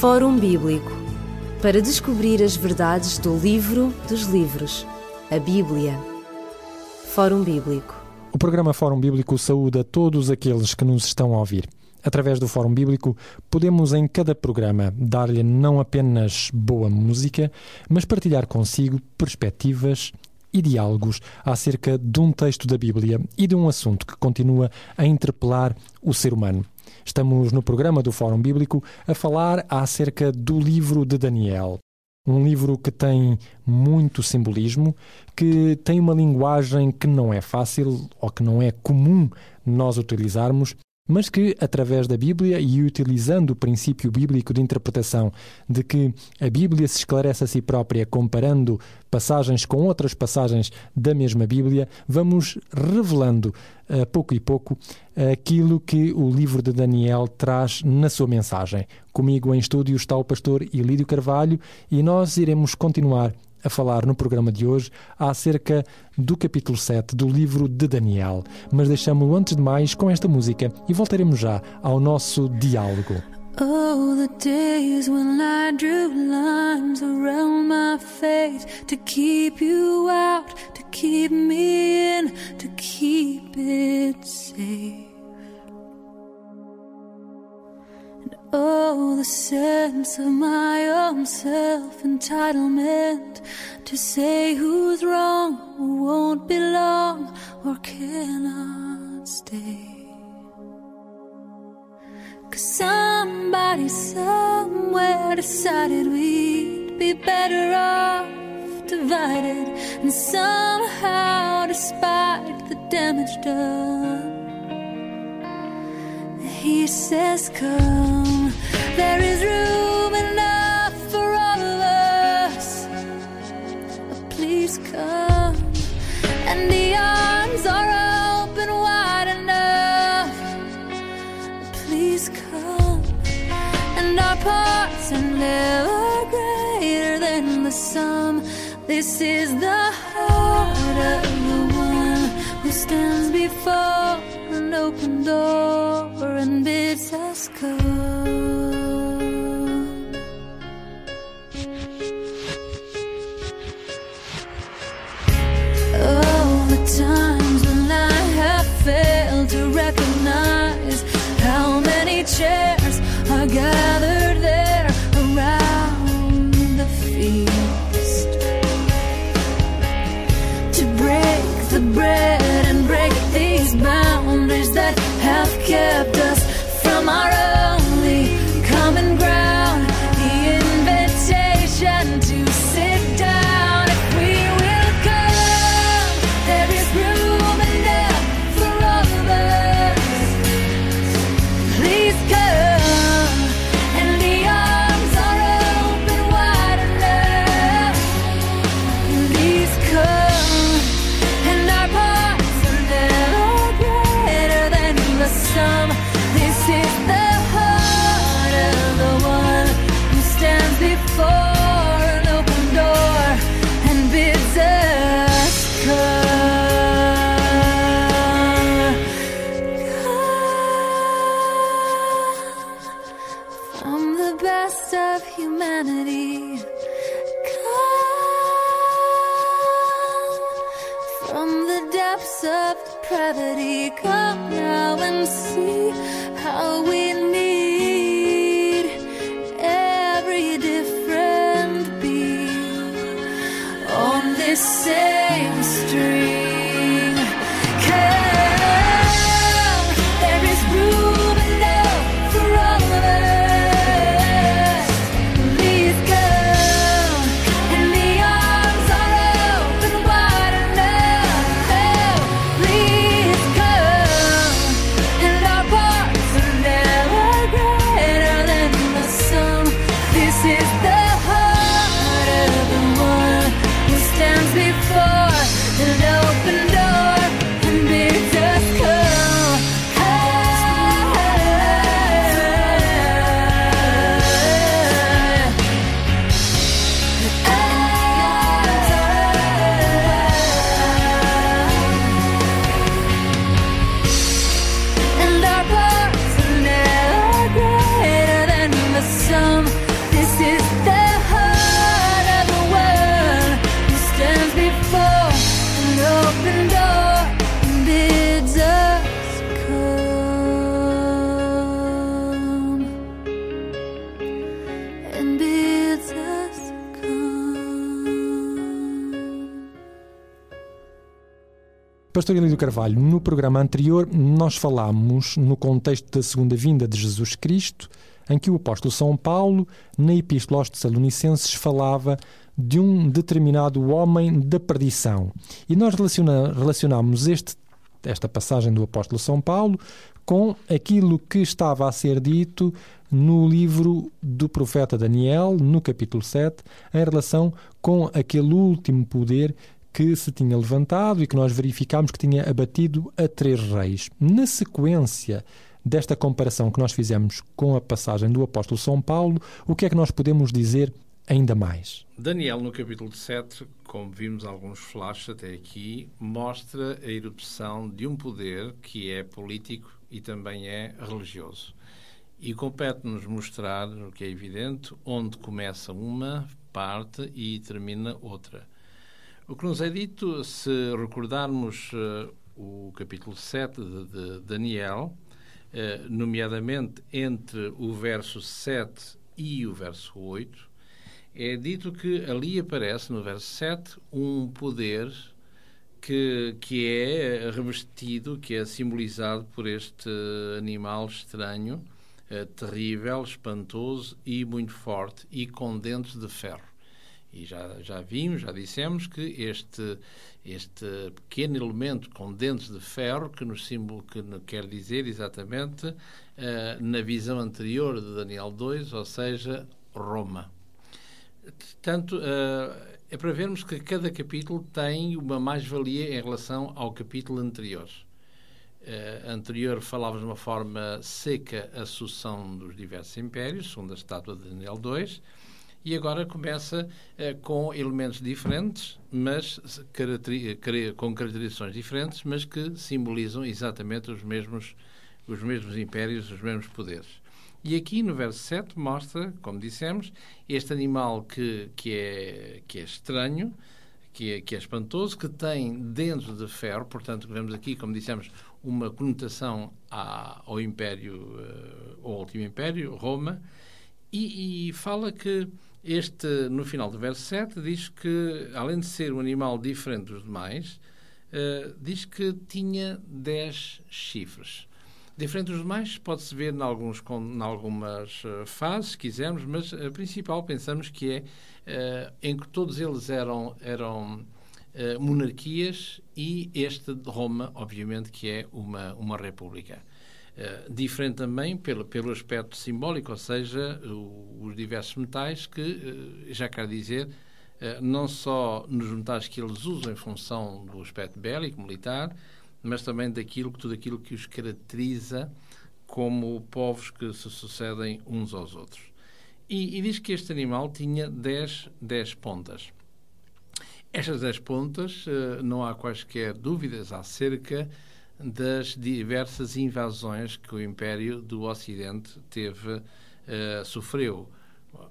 Fórum Bíblico para descobrir as verdades do livro dos livros, a Bíblia. Fórum Bíblico. O programa Fórum Bíblico saúda todos aqueles que nos estão a ouvir. Através do Fórum Bíblico, podemos em cada programa dar-lhe não apenas boa música, mas partilhar consigo perspectivas e diálogos acerca de um texto da Bíblia e de um assunto que continua a interpelar o ser humano. Estamos no programa do Fórum Bíblico a falar acerca do livro de Daniel. Um livro que tem muito simbolismo, que tem uma linguagem que não é fácil ou que não é comum nós utilizarmos, mas que, através da Bíblia e utilizando o princípio bíblico de interpretação de que a Bíblia se esclarece a si própria comparando passagens com outras passagens da mesma Bíblia, vamos revelando a eh, pouco e pouco aquilo que o livro de Daniel traz na sua mensagem. Comigo em estúdio está o pastor Ilídio Carvalho e nós iremos continuar a falar no programa de hoje acerca do capítulo 7 do livro de Daniel. Mas deixamos-lo antes de mais com esta música e voltaremos já ao nosso diálogo. Oh, the days when I drew lines around my face to keep you out, to keep me in, to keep it safe. Oh, the sense of my own self entitlement to say who's wrong or won't belong or cannot stay. Cause somebody somewhere decided we'd be better off divided, and somehow, despite the damage done, he says, Come, there is room enough for all of us. Please come, and the arms are open wide enough. Please come, and our parts are never greater than the sum. This is the heart of the one who stands before Pastor Elídio Carvalho, no programa anterior nós falámos no contexto da segunda vinda de Jesus Cristo, em que o apóstolo São Paulo, na Epístola aos Tessalonicenses, falava de um determinado homem da perdição. E nós relaciona, relacionámos este, esta passagem do apóstolo São Paulo com aquilo que estava a ser dito no livro do profeta Daniel, no capítulo 7, em relação com aquele último poder que se tinha levantado e que nós verificámos que tinha abatido a três reis. Na sequência desta comparação que nós fizemos com a passagem do apóstolo São Paulo, o que é que nós podemos dizer ainda mais? Daniel, no capítulo 7, como vimos alguns flashes até aqui, mostra a erupção de um poder que é político e também é religioso. E compete-nos mostrar, o que é evidente, onde começa uma parte e termina outra. O que nos é dito, se recordarmos uh, o capítulo 7 de, de Daniel, uh, nomeadamente entre o verso 7 e o verso 8, é dito que ali aparece, no verso 7, um poder que, que é revestido, que é simbolizado por este animal estranho, uh, terrível, espantoso e muito forte, e com dentes de ferro. E já, já vimos, já dissemos que este, este pequeno elemento com dentes de ferro, que nos símbolo que quer dizer exatamente uh, na visão anterior de Daniel 2, ou seja, Roma. Portanto, uh, é para vermos que cada capítulo tem uma mais-valia em relação ao capítulo anterior. Uh, anterior falava de uma forma seca a sucessão dos diversos impérios, segundo a estátua de Daniel 2 e agora começa eh, com elementos diferentes, mas caracteri com caracterizações diferentes, mas que simbolizam exatamente os mesmos, os mesmos impérios, os mesmos poderes. E aqui no verso 7 mostra, como dissemos, este animal que, que, é, que é estranho, que é, que é espantoso, que tem dentro de ferro, portanto, vemos aqui, como dissemos, uma conotação à, ao Império, uh, ao último Império, Roma, e, e, fala que este, no final do verso 7, diz que, além de ser um animal diferente dos demais, uh, diz que tinha 10 chifres. Diferente dos demais, pode-se ver em, algumas uh, fases, se quisermos, mas a principal pensamos que é uh, em que todos eles eram, eram monarquias e este de Roma, obviamente, que é uma, uma república. Uh, diferente também pelo, pelo aspecto simbólico, ou seja, o, os diversos metais que, uh, já quer dizer, uh, não só nos metais que eles usam em função do aspecto bélico, militar, mas também daquilo, tudo aquilo que os caracteriza como povos que se sucedem uns aos outros. E, e diz que este animal tinha 10, 10 pontas. Estas 10 pontas, não há quaisquer dúvidas acerca das diversas invasões que o Império do Ocidente teve, uh, sofreu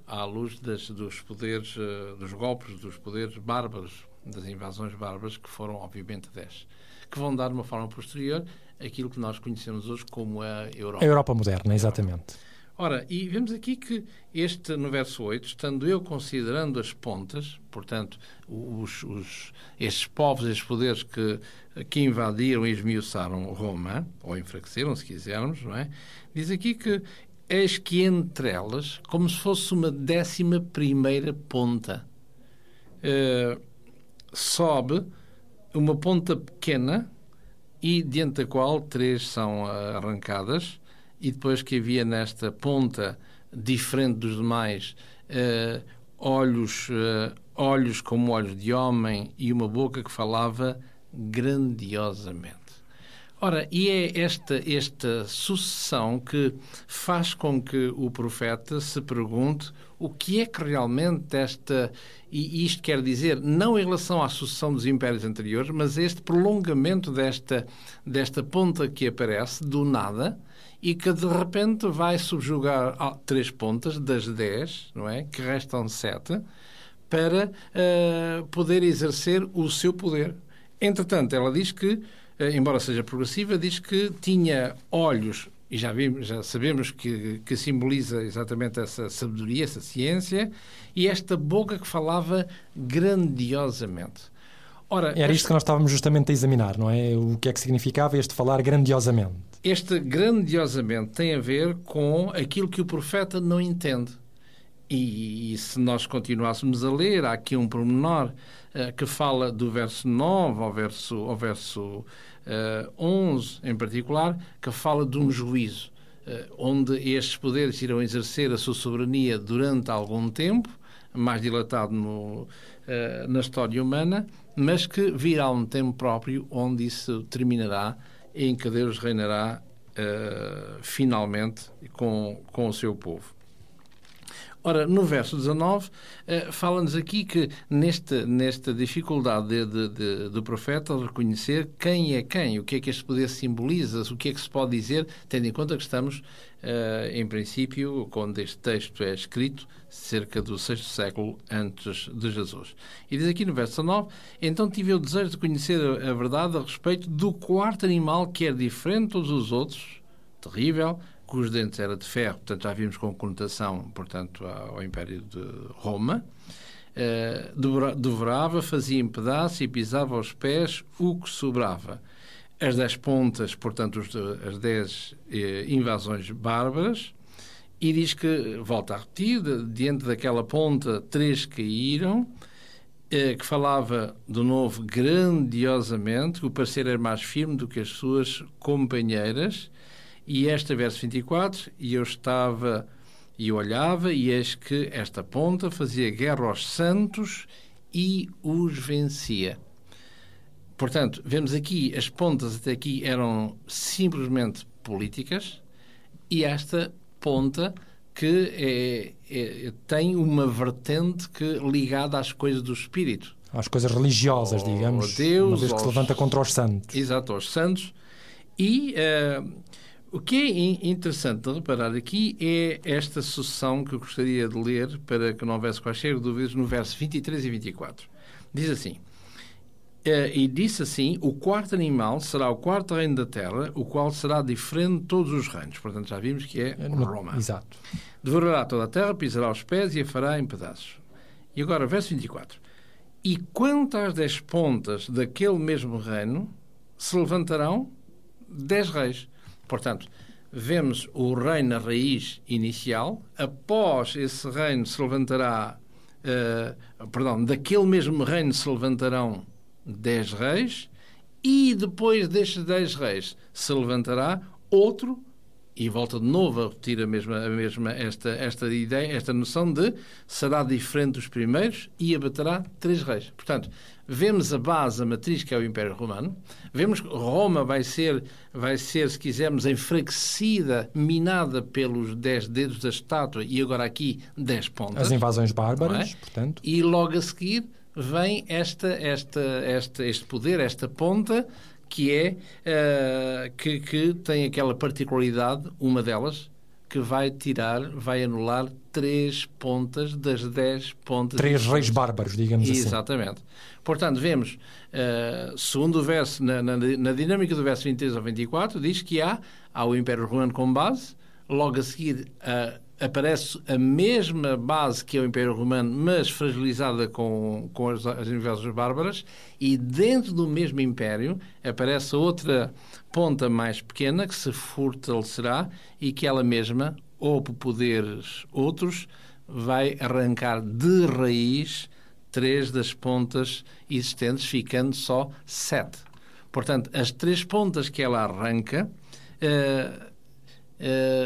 à luz das, dos poderes, uh, dos golpes, dos poderes bárbaros, das invasões bárbaras, que foram, obviamente, 10, que vão dar, uma forma posterior, aquilo que nós conhecemos hoje como a Europa. A Europa moderna, exatamente. Ora, e vemos aqui que este, no verso 8, estando eu considerando as pontas, portanto, os, os, estes povos, estes poderes que, que invadiram e esmiuçaram Roma, ou enfraqueceram, se quisermos, não é? Diz aqui que eis que entre elas, como se fosse uma décima primeira ponta, uh, sobe uma ponta pequena e diante da qual três são arrancadas, e depois que havia nesta ponta, diferente dos demais, uh, olhos, uh, olhos como olhos de homem e uma boca que falava grandiosamente. Ora, e é esta, esta sucessão que faz com que o profeta se pergunte o que é que realmente esta. E isto quer dizer, não em relação à sucessão dos impérios anteriores, mas este prolongamento desta, desta ponta que aparece do nada e que de repente vai subjugar três pontas das dez, não é? Que restam sete, para uh, poder exercer o seu poder. Entretanto, ela diz que, uh, embora seja progressiva, diz que tinha olhos, e já, vimos, já sabemos que, que simboliza exatamente essa sabedoria, essa ciência, e esta boca que falava grandiosamente. Ora, Era isto que nós estávamos justamente a examinar, não é? O que é que significava este falar grandiosamente. Este grandiosamente tem a ver com aquilo que o profeta não entende. E, e se nós continuássemos a ler, há aqui um pormenor eh, que fala do verso 9 ao verso, ao verso eh, 11, em particular, que fala de um juízo, eh, onde estes poderes irão exercer a sua soberania durante algum tempo, mais dilatado no, na história humana, mas que virá um tempo próprio onde isso terminará, em que Deus reinará eh, finalmente com, com o seu povo. Ora, no verso 19, eh, fala-nos aqui que neste, nesta dificuldade de, de, de, do profeta reconhecer quem é quem, o que é que este poder simboliza, o que é que se pode dizer, tendo em conta que estamos, eh, em princípio, quando este texto é escrito, cerca do sexto século antes de Jesus. E diz aqui no verso 19, então tive o desejo de conhecer a, verdade a respeito do quarto animal que é diferente de todos os outros, terrível, cujos dentes era de ferro, portanto já vimos com conotação, portanto, ao Império de Roma. Uh, devorava, fazia em pedaços e pisava aos pés o que sobrava. As dez pontas, portanto, os, as dez eh, invasões bárbaras, e diz que, volta a repetir, diante daquela ponta, três caíram, eh, que falava, de novo, grandiosamente, que o parecer era mais firme do que as suas companheiras, e este verso 24, e eu estava e olhava, e eis que esta ponta fazia guerra aos santos e os vencia. Portanto, vemos aqui, as pontas até aqui eram simplesmente políticas, e esta ponta que é, é, tem uma vertente que ligada às coisas do espírito. Às coisas religiosas, Oh, digamos. Deus, uma vez que aos- se levanta contra os santos. Exato, aos santos. E eh, o que é in- interessante de reparar aqui é esta sucessão que eu gostaria de ler para que não houvesse quaisquer dúvidas no verso 23 e 24. Diz assim: eh, E disse assim: O quarto animal será o quarto reino da terra, o qual será diferente de todos os reinos. Portanto, já vimos que é No- Roma. Exato. Devorará toda a terra, pisará os pés e a fará em pedaços. E agora, verso 24. E quanto às dez pontas daquele mesmo reino, se levantarão dez reis. Portanto, vemos o reino na raiz inicial. Após esse reino se levantará, eh, perdão, daquele mesmo reino se levantarão dez reis. E depois destes dez reis se levantará outro e volta de novo a repetir a mesma, a mesma esta, esta ideia, esta noção de será diferente dos primeiros e abaterá três reis. Portanto, vemos a base, a matriz que é o Império Romano, vemos que Roma vai ser, vai ser, se quisermos, enfraquecida, minada pelos dez dedos da estátua e agora aqui dez pontas. As invasões bárbaras, Não é? portanto. E logo a seguir vem esta, esta, esta, este poder, esta ponta, que é eh, que, que tem aquela particularidade, uma delas, que vai tirar, vai anular três pontas das dez pontas. Três reis bárbaros, digamos assim. Exatamente. Portanto, vemos, eh, segundo o verso, na, na, na dinâmica do verso 23 ao 24, diz que há, há o Império Romano como base, logo a seguir eh, aparece a mesma base que é o Império Romano, mas fragilizada com, com as, as invasões bárbaras, e dentro do mesmo Império aparece outra ponta mais pequena que se fortalecerá e que ela mesma, ou por poderes outros, vai arrancar de raiz três das pontas existentes, ficando só sete. Portanto, as três pontas que ela arranca eh,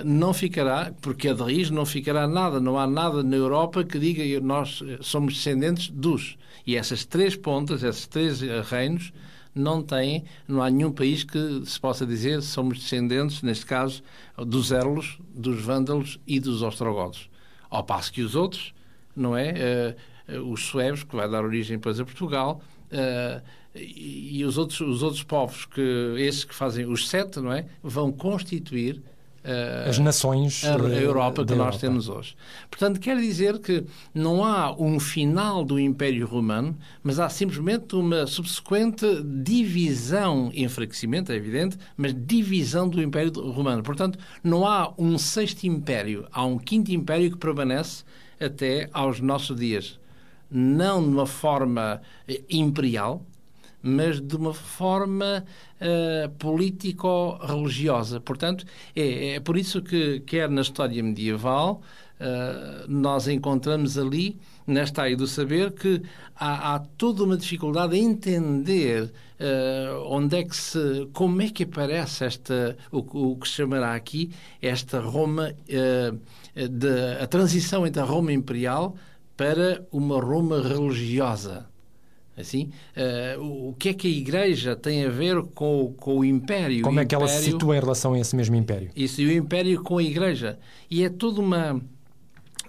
não ficará, porque a de raiz não ficará nada, não há nada na Europa que diga que nós eh, somos descendentes dos. E essas três pontas, esses três eh, reinos, não têm, não há nenhum país que se possa dizer somos descendentes, neste caso, dos Érlos, dos Vândalos e dos Ostrogodos. Ao passo que os outros, não é? Eh, eh, os suevos, que vai dar origem depois a Portugal, eh, e, e os, outros, os outros povos, que esses que fazem os sete, não é? Vão constituir eh, As nações a, a eh, Europa que nós Europa. temos hoje. Portanto, quer dizer que não há um final do Império Romano, mas há simplesmente uma subsequente divisão, enfraquecimento, é evidente, mas divisão do Império Romano. Portanto, não há um sexto império, há um quinto império que permanece até aos nossos dias. Não de uma forma eh, imperial, mas de uma forma eh, político-religiosa. Portanto, é, é por isso que, quer na história medieval, eh, nós encontramos ali, nesta área do saber, que há, há toda uma dificuldade em entender eh, onde é que se, como é que aparece esta, o, o que se chamará aqui, esta Roma, de, a transição entre a Roma imperial para uma Roma religiosa. Assim, eh, o o que é que a Igreja tem a ver com, o- com o Império? Como O é que ela se Império- situa em relação a esse mesmo império? isso, e o Império com a Igreja. E é toda uma,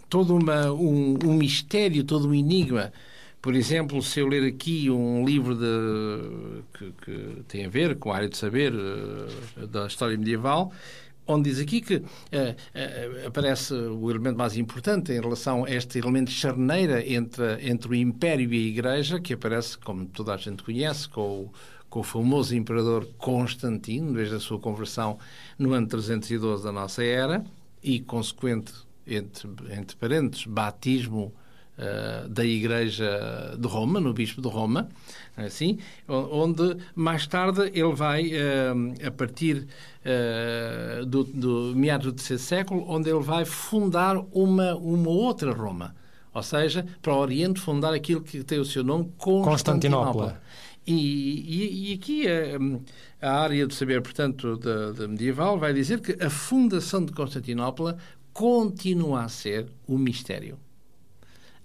todo uma, um, um mistério, todo um enigma. Por exemplo, se eu ler aqui um livro de, que, que tem a ver com a área de saber eh, da história medieval, onde diz aqui que eh, eh, aparece o elemento mais importante em relação a este elemento charneira entre, entre o Império e a Igreja, que aparece, como toda a gente conhece, com o, com o famoso imperador Constantino, desde a sua conversão no ano 312 da nossa era, e consequente, entre, entre parentes, batismo eh, da Igreja de Roma, no Bispo de Roma, assim, o- onde mais tarde ele vai, eh, a partir eh, do, do meados do terceiro século, onde ele vai fundar uma, uma outra Roma. Ou seja, para o Oriente fundar aquilo que tem o seu nome, Constantinopla. Constantinopla. E, e- e aqui eh, a, área do saber, portanto, da, da medieval, vai dizer que a fundação de Constantinopla continua a ser um mistério.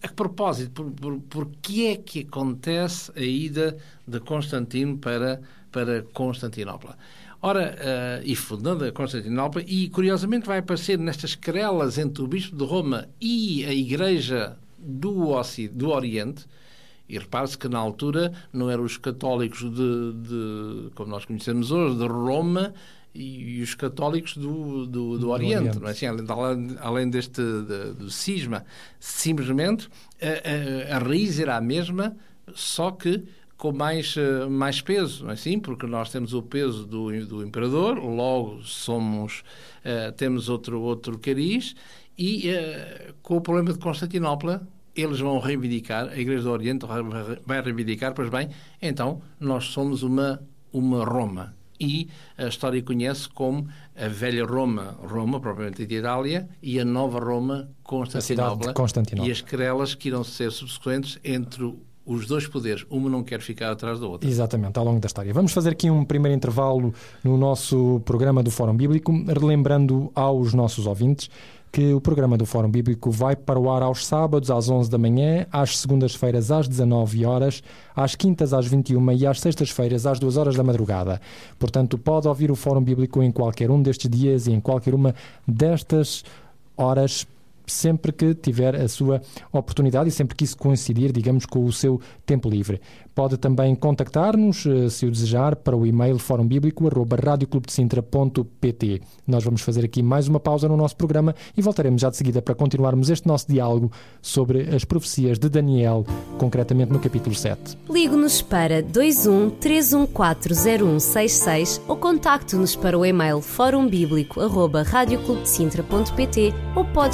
A propósito, por, por, por que é que acontece a ida de Constantino para, para Constantinopla? Ora, eh, e fundando a Constantinopla, e curiosamente vai aparecer nestas querelas entre o Bispo de Roma e a Igreja do, Oci- do Oriente, e repare-se que na altura não eram os católicos de, de, como nós conhecemos hoje, de Roma e, os católicos do, do, do, Oriente, Oriente. é assim? Além, além- deste de- do cisma, simplesmente a, a- a raiz era a mesma, só que com mais, eh, mais peso, é assim? Porque nós temos o peso do, do imperador, logo somos, eh, temos outro, outro cariz, e eh, com o problema de Constantinopla, eles vão reivindicar, a Igreja do Oriente vai reivindicar, pois bem, então nós somos uma, uma Roma. E a história conhece como a velha Roma, Roma, propriamente de Itália, e a nova Roma, Constantinopla. Constantinopla. E as querelas que irão ser subsequentes entre os dois poderes. Uma não quer ficar atrás da outra. Exatamente, ao longo da história. Vamos fazer aqui um primeiro intervalo no nosso programa do Fórum Bíblico, relembrando aos nossos ouvintes que o programa do Fórum Bíblico vai para o ar aos sábados às 11 da manhã, às segundas-feiras às 19 horas, às quintas às 21 e às sextas-feiras às 2 horas da madrugada. Portanto, pode ouvir o Fórum Bíblico em qualquer um destes dias e em qualquer uma destas horas sempre que tiver a sua oportunidade e sempre que isso coincidir, digamos, com o seu tempo livre. Pode também contactar-nos, eh, se o desejar, para o e-mail fórumbíblico.radioclubdecintra.pt. Nós vamos fazer aqui mais uma pausa no nosso programa e voltaremos já de seguida para continuarmos este nosso diálogo sobre as profecias de Daniel, concretamente no capítulo 7. Ligue-nos para 21 3140166 ou contacte-nos para o e-mail forumbíblico.radioclubdecintra.pt ou pode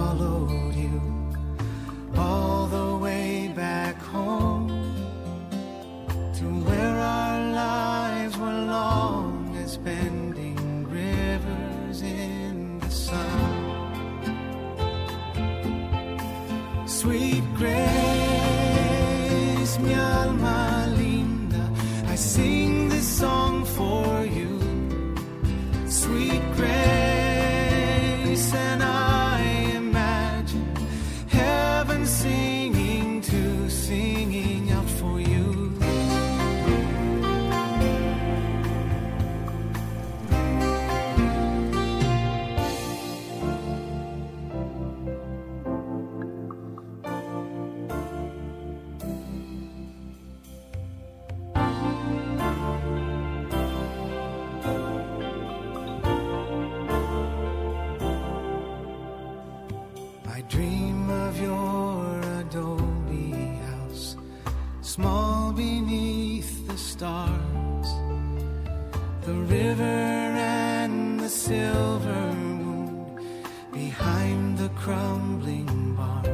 of your adobe house, small beneath the stars. The river and the silver moon behind the crumbling barn.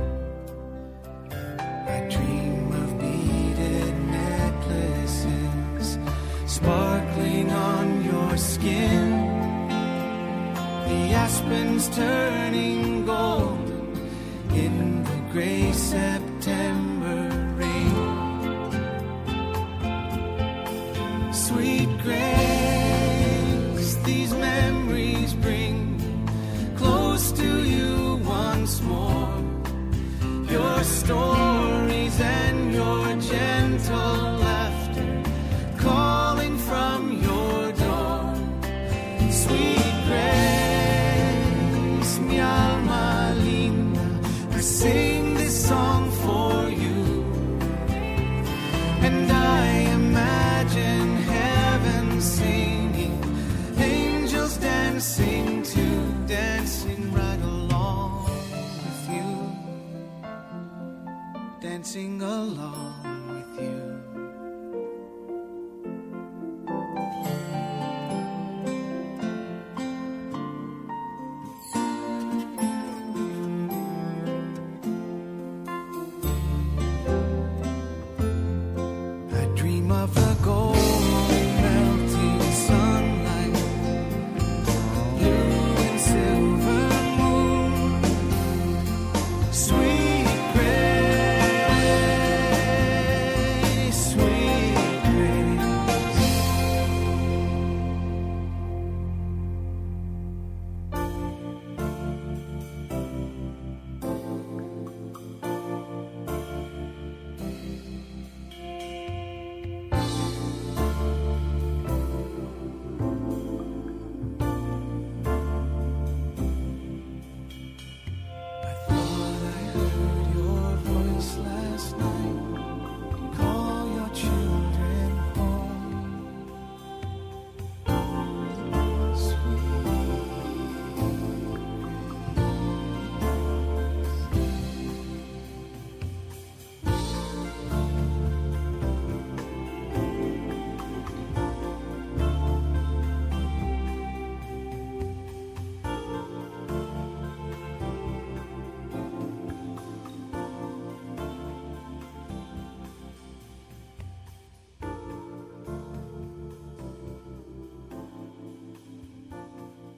I dream of beaded necklaces sparkling on your skin. The aspens turning gray September sing along.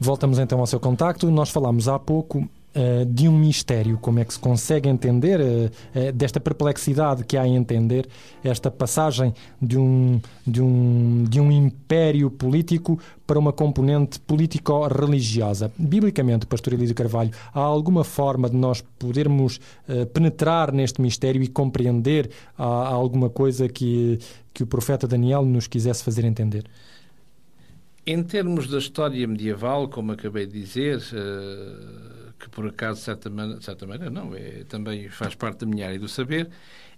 Voltamos então ao seu contacto. Nós falámos há pouco eh, de um mistério, como é que se consegue entender, eh, eh, desta perplexidade que há em entender esta passagem de um, de um, de um império político para uma componente político-religiosa. Biblicamente, Pastor Elísio Carvalho, há alguma forma de nós podermos penetrar neste mistério e compreender há, há alguma coisa que, que o profeta Daniel nos quisesse fazer entender? Em termos da história medieval, como acabei de dizer, eh, que por acaso, de certa maneira, certa maneira não, é, também faz parte da minha área do saber,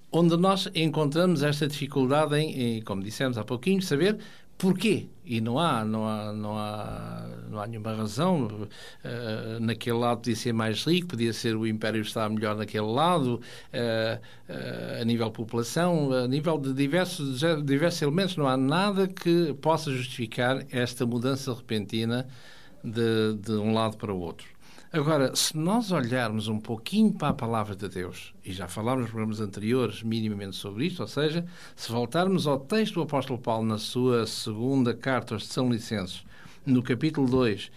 onde nós encontramos esta dificuldade em, em, como dissemos há pouquinho, saber porquê. E não há, não há, não há, não há nenhuma razão. Uh, naquele lado podia ser mais rico, podia ser o Império estar melhor naquele lado, uh, uh, a nível de população, a nível de diversos, diversos elementos. Não há nada que possa justificar esta mudança repentina de, de um lado para o outro. Agora, se nós olharmos um pouquinho para a palavra de Deus, e já falámos nos programas anteriores minimamente sobre isto, ou seja, se voltarmos ao texto do apóstolo Paulo na sua segunda carta aos São Licenses, no capítulo 2,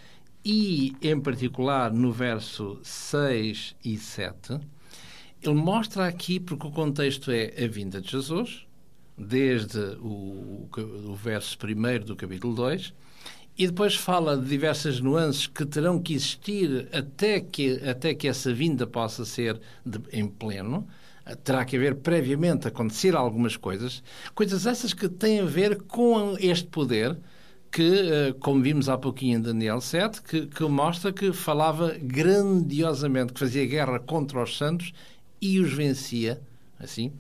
e em particular no verso 6 e 7, ele mostra aqui, porque o contexto é a vinda de Jesus, desde o, o verso 1 do capítulo 2, e depois fala de diversas nuances que terão que existir até que, até que essa vinda possa ser de, em pleno. Terá que haver previamente acontecer algumas coisas, coisas essas que têm a ver com este poder que, como vimos há pouquinho em Daniel 7, que, que mostra que falava grandiosamente, que fazia guerra contra os santos e os vencia, assim.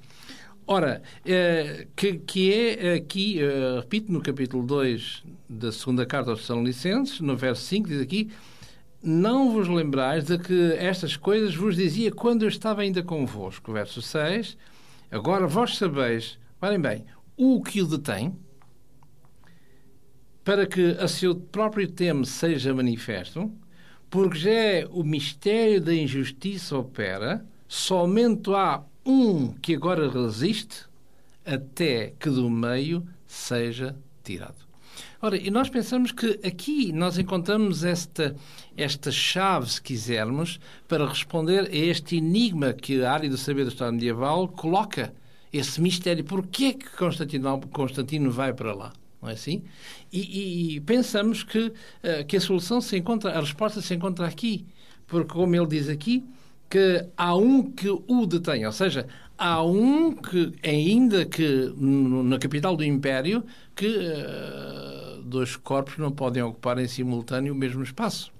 Ora, eh, que, que é aqui, eh, repito, no capítulo 2 da segunda carta aos Licenses, no verso 5, diz aqui: Não vos lembrais de que estas coisas vos dizia quando eu estava ainda convosco. Verso 6, agora vós sabeis, Reparem bem, o que o detém, para que a seu próprio tema seja manifesto, porque já é o mistério da injustiça opera, somente há um que agora resiste, até que do meio seja tirado. Ora, e nós pensamos que aqui nós encontramos esta, esta chave, se quisermos, para responder a este enigma que a área do saber da história medieval coloca, esse mistério. Porquê que Constantino, Constantino vai para lá? Não é assim? E, e- e pensamos que, eh, que a solução se encontra, a resposta se encontra aqui. Porque, como ele diz aqui, que há um que o detém, ou seja, há um que, ainda que na capital do Império, que eh, dois corpos não podem ocupar em simultâneo o mesmo espaço.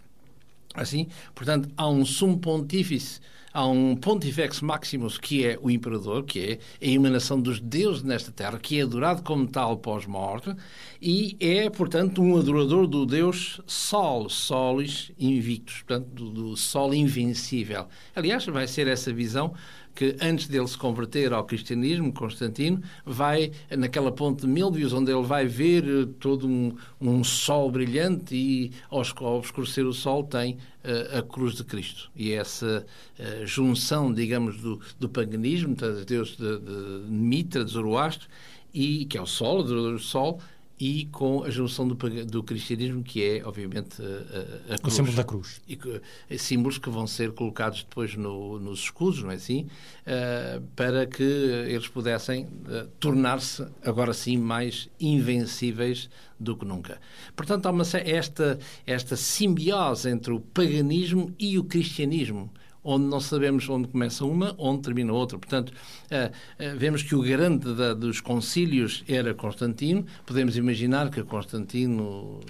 Assim, portanto, há um sumo pontífice, há um pontifex maximus, que é o imperador, que é a emanação dos deuses nesta terra, que é adorado como tal pós-morte, e é, portanto, um adorador do deus Sol, Solis Invictus, portanto, do, do Sol invencível. Aliás, vai ser essa visão que antes dele se converter ao cristianismo, Constantino, vai naquela ponte de Milvius, onde ele vai ver eh, todo um, um sol brilhante e ao ao obscurecer o sol tem eh, a cruz de Cristo. E essa eh, junção, digamos, do, do paganismo, dos deuses de, de Mitra, de Zoroastro, e, que é o sol, o sol, e com a junção do, do cristianismo, que é, obviamente, a, a, a O cruz símbolo da cruz. e que- eh, símbolos que vão ser colocados depois no- nos escudos, não é assim? Eh, para que eles pudessem eh, tornar-se, agora sim, mais invencíveis do que nunca. Portanto, há uma, esta, esta simbiose entre o paganismo e o cristianismo onde não sabemos onde começa uma, onde termina outra. Portanto, eh, eh, vemos que o garante dos concílios era Constantino. Podemos imaginar que Constantino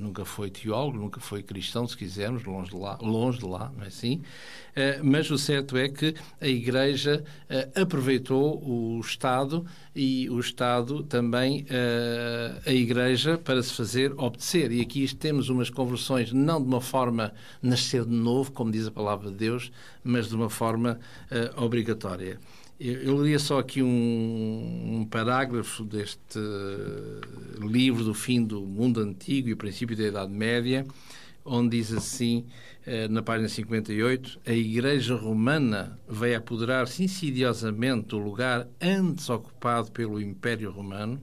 nunca foi teólogo, nunca foi cristão, se quisermos, longe de lá, longe de lá não é assim? Eh, mas o certo é que a Igreja eh, aproveitou o Estado e o Estado também eh, a Igreja para se fazer obedecer. E aqui temos umas conversões não de uma forma nascer de novo, como diz a palavra de Deus, mas de uma forma obrigatória. Eu, leria só aqui um, um parágrafo deste eh, livro do fim do mundo antigo e o princípio da Idade Média, onde diz assim, eh, na página 58, a Igreja Romana veio apoderar-se insidiosamente do lugar antes ocupado pelo Império Romano.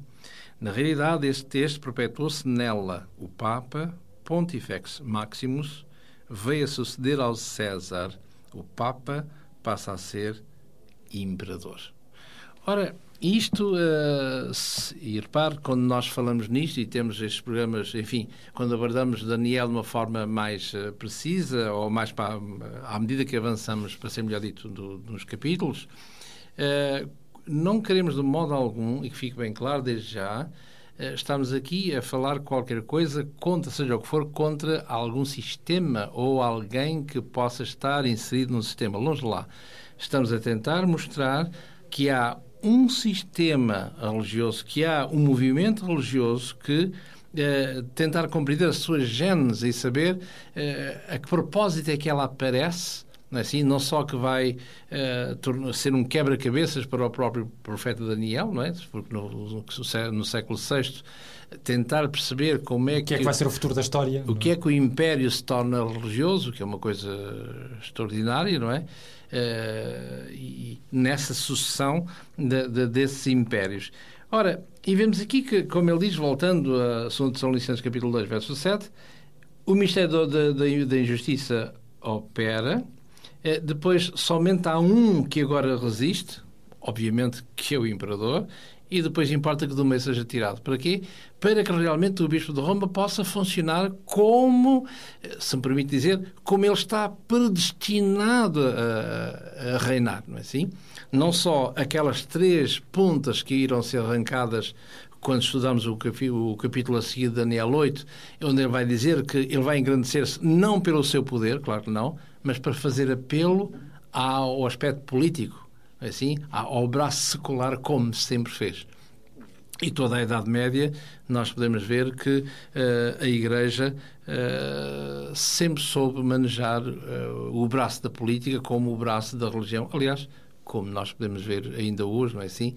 Na realidade, este texto perpetuou-se nela. O Papa, Pontifex Maximus, veio a suceder ao César. O Papa passa a ser imperador. Ora, isto, eh, se- e repare, quando nós falamos nisto e temos estes programas, enfim, quando abordamos Daniel de uma forma mais eh, precisa ou mais para, à medida que avançamos, para ser melhor dito, do- nos capítulos, eh, não queremos de modo algum, e que fique bem claro desde já, eh, estamos aqui a falar qualquer coisa contra, seja o que for, contra algum sistema ou alguém que possa estar inserido no sistema. Longe de lá. Estamos a tentar mostrar que há um sistema religioso, que há um movimento religioso que eh, tentar compreender a sua gênese e saber eh, a que propósito é que ela aparece não é assim? Não só que vai eh, ser um quebra-cabeças para o próprio profeta Daniel, não é? Porque no, no- século VI tentar perceber como é O que é que vai ser o futuro da história? o que é que o império se torna religioso, que é uma coisa extraordinária, não é? Eh, e nessa sucessão de- de- desses impérios. Ora, e vemos aqui que, como ele diz, voltando a 2 Tessalonicenses capítulo 2, verso 7, o mistério da, injustiça opera, eh, depois somente há um que agora resiste, obviamente que é o imperador, e depois importa que do meio seja tirado. Para quê? Para que realmente o Bispo de Roma possa funcionar como, eh, se me permite dizer, como ele está predestinado a, a reinar, não é assim? Não só aquelas três pontas que irão ser arrancadas quando estudamos o, capítulo a seguir de Daniel 8, onde ele vai dizer que ele vai engrandecer-se não pelo seu poder, claro que não, mas para fazer apelo ao aspecto político, assim, ao braço secular, como sempre fez. E toda a Idade Média, nós podemos ver que eh, a Igreja eh, sempre soube manejar eh, o braço da política como o braço da religião. Aliás, como nós podemos ver ainda hoje, não é assim?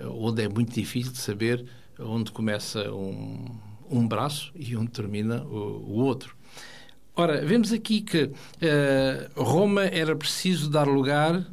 Onde é muito difícil de saber onde começa um, um braço e onde termina o, o outro. Ora, vemos aqui que Roma era preciso dar lugar,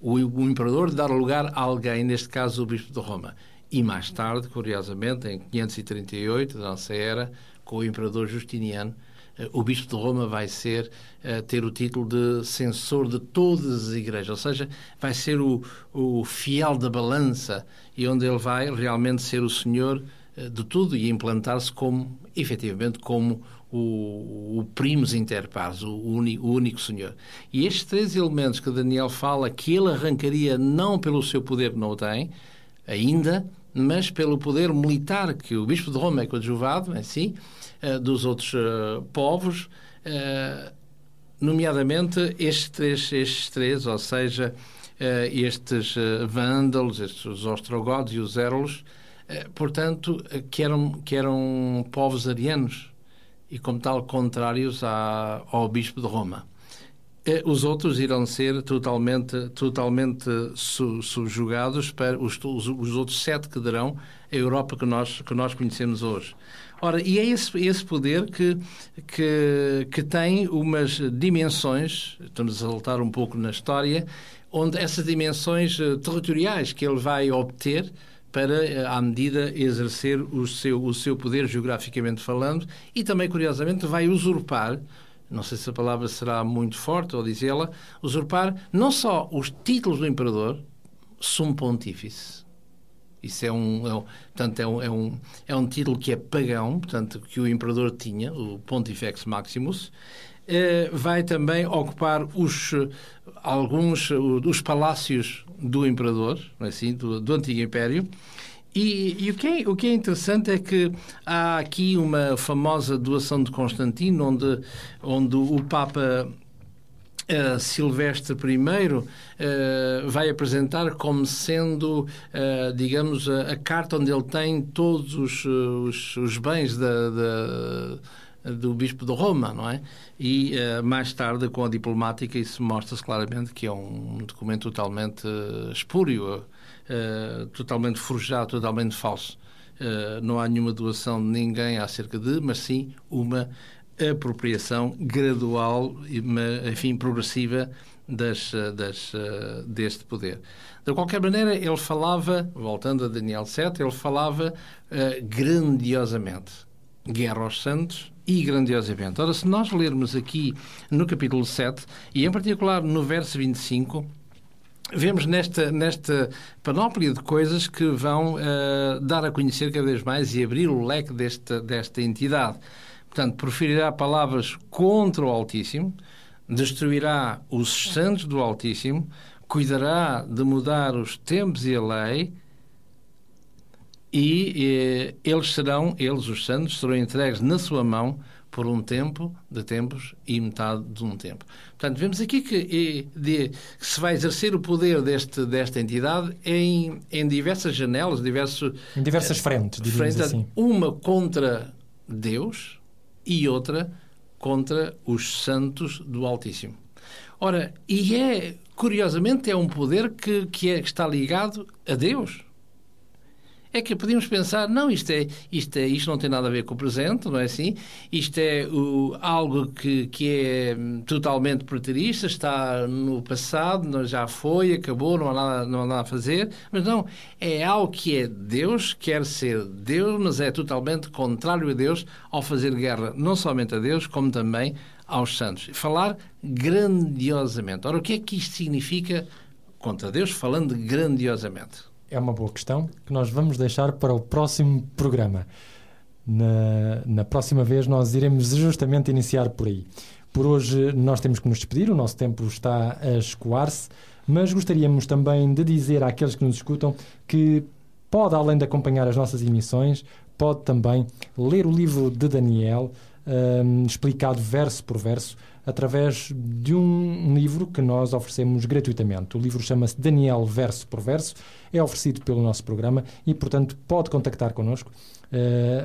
o, o imperador dar lugar a alguém, neste caso o bispo de Roma. E mais tarde, curiosamente, em 538 da nossa era, com o imperador Justiniano, eh, o bispo de Roma vai ser eh, ter o título de censor de todas as igrejas, ou seja, vai ser o, o fiel da balança e onde ele vai realmente ser o senhor eh, de tudo e implantar-se como, efetivamente, como o, o primus inter pares, o, o único senhor. E estes três elementos que Daniel fala que ele arrancaria não pelo seu poder que não o tem, ainda, mas pelo poder militar que o bispo de Roma é coadjuvado, é assim, eh, dos outros eh, povos, eh, nomeadamente estes três, estes três ou seja, eh, estes vândalos, estes os ostrogodos e os érolos, portanto, que eram, que eram povos arianos e, como tal, contrários à, ao bispo de Roma. Os outros irão ser totalmente, totalmente su- subjugados para os, os, os outros sete que darão a Europa que nós, que nós conhecemos hoje. Ora, e é esse, esse poder que, que, que tem umas dimensões, estamos a voltar um pouco na história, onde essas dimensões eh, territoriais que ele vai obter para, eh, à medida, exercer o seu, o seu poder geograficamente falando e também, curiosamente, vai usurpar não sei se a palavra será muito forte ou dizê-la, usurpar não só os títulos do imperador, sumo pontífice. Isso é um, é um, portanto, é um, é, um, é um título que é pagão, portanto, que o imperador tinha, o Pontifex Maximus, eh, vai também ocupar os, alguns uh, dos palácios do imperador, é assim, do, do antigo império, e, e o, que é, o que é interessante é que há aqui uma famosa doação de Constantino, onde, onde o Papa eh, Silvestre I eh, vai apresentar como sendo, eh, digamos, a, a carta onde ele tem todos os, os, os bens da, da- do Bispo de Roma, não é? E eh, mais tarde, com a diplomática, isso mostra-se claramente que é um documento totalmente eh, espúrio, eh, totalmente forjado, totalmente falso. Não há nenhuma doação de ninguém acerca de, mas sim uma apropriação gradual, enfim, progressiva das, das, deste poder. De qualquer maneira, ele falava, voltando a Daniel 7, ele falava grandiosamente. Guerra aos santos e grandiosamente. Ora, se nós lermos aqui no capítulo 7, e em particular no verso 25, vemos nesta, nesta panóplia de coisas que vão eh, dar a conhecer cada vez mais e abrir o leque desta, desta entidade. Portanto, proferirá palavras contra o Altíssimo, destruirá os santos do Altíssimo, cuidará de mudar os tempos e a lei, e eh, eles serão, eles, os santos, serão entregues na sua mão por um tempo de tempos e metade de um tempo. Portanto, vemos aqui que, eh, de- que se vai exercer o poder deste, desta entidade em, em diversas janelas, diversos, Em diversas frentes, diríamos frente, assim. uma contra Deus e outra contra os santos do Altíssimo. Ora, e é, curiosamente, é um poder que, que, é, que está ligado a Deus. É que podíamos pensar, não, isto, é, isto, é, isto não tem nada a ver com o presente, não é assim? Isto é o, algo que, que é hum, totalmente preterista, está no passado, não- já foi, acabou, não há, nada, não há nada a fazer. Mas não, é algo que é Deus, quer ser Deus, mas é totalmente contrário a Deus ao fazer guerra, não somente a Deus, como também aos santos. Falar grandiosamente. Ora, o que é que isto significa contra Deus, falando grandiosamente? É uma boa questão que nós vamos deixar para o próximo programa. Na, na próxima vez nós iremos justamente iniciar por aí. Por hoje nós temos que nos despedir, o nosso tempo está a escoar-se, mas gostaríamos também de dizer àqueles que nos escutam que pode, além de acompanhar as nossas emissões, pode também ler o livro de Daniel, hum, explicado verso por verso, através de um livro que nós oferecemos gratuitamente. O livro chama-se Daniel Verso por Verso, é oferecido pelo nosso programa e, portanto, pode contactar connosco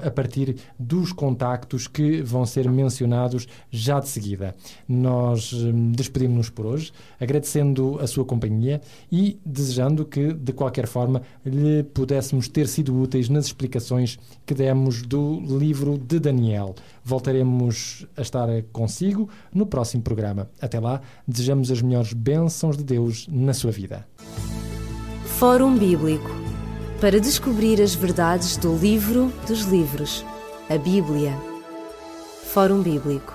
a partir dos contactos que vão ser mencionados já de seguida. Nós hum, despedimos-nos por hoje, agradecendo a sua companhia e desejando que, de qualquer forma, lhe pudéssemos ter sido úteis nas explicações que demos do livro de Daniel. Voltaremos a estar consigo no próximo programa. Até lá, desejamos as melhores bênçãos de Deus na sua vida. Fórum Bíblico para descobrir as verdades do livro dos livros, a Bíblia. Fórum Bíblico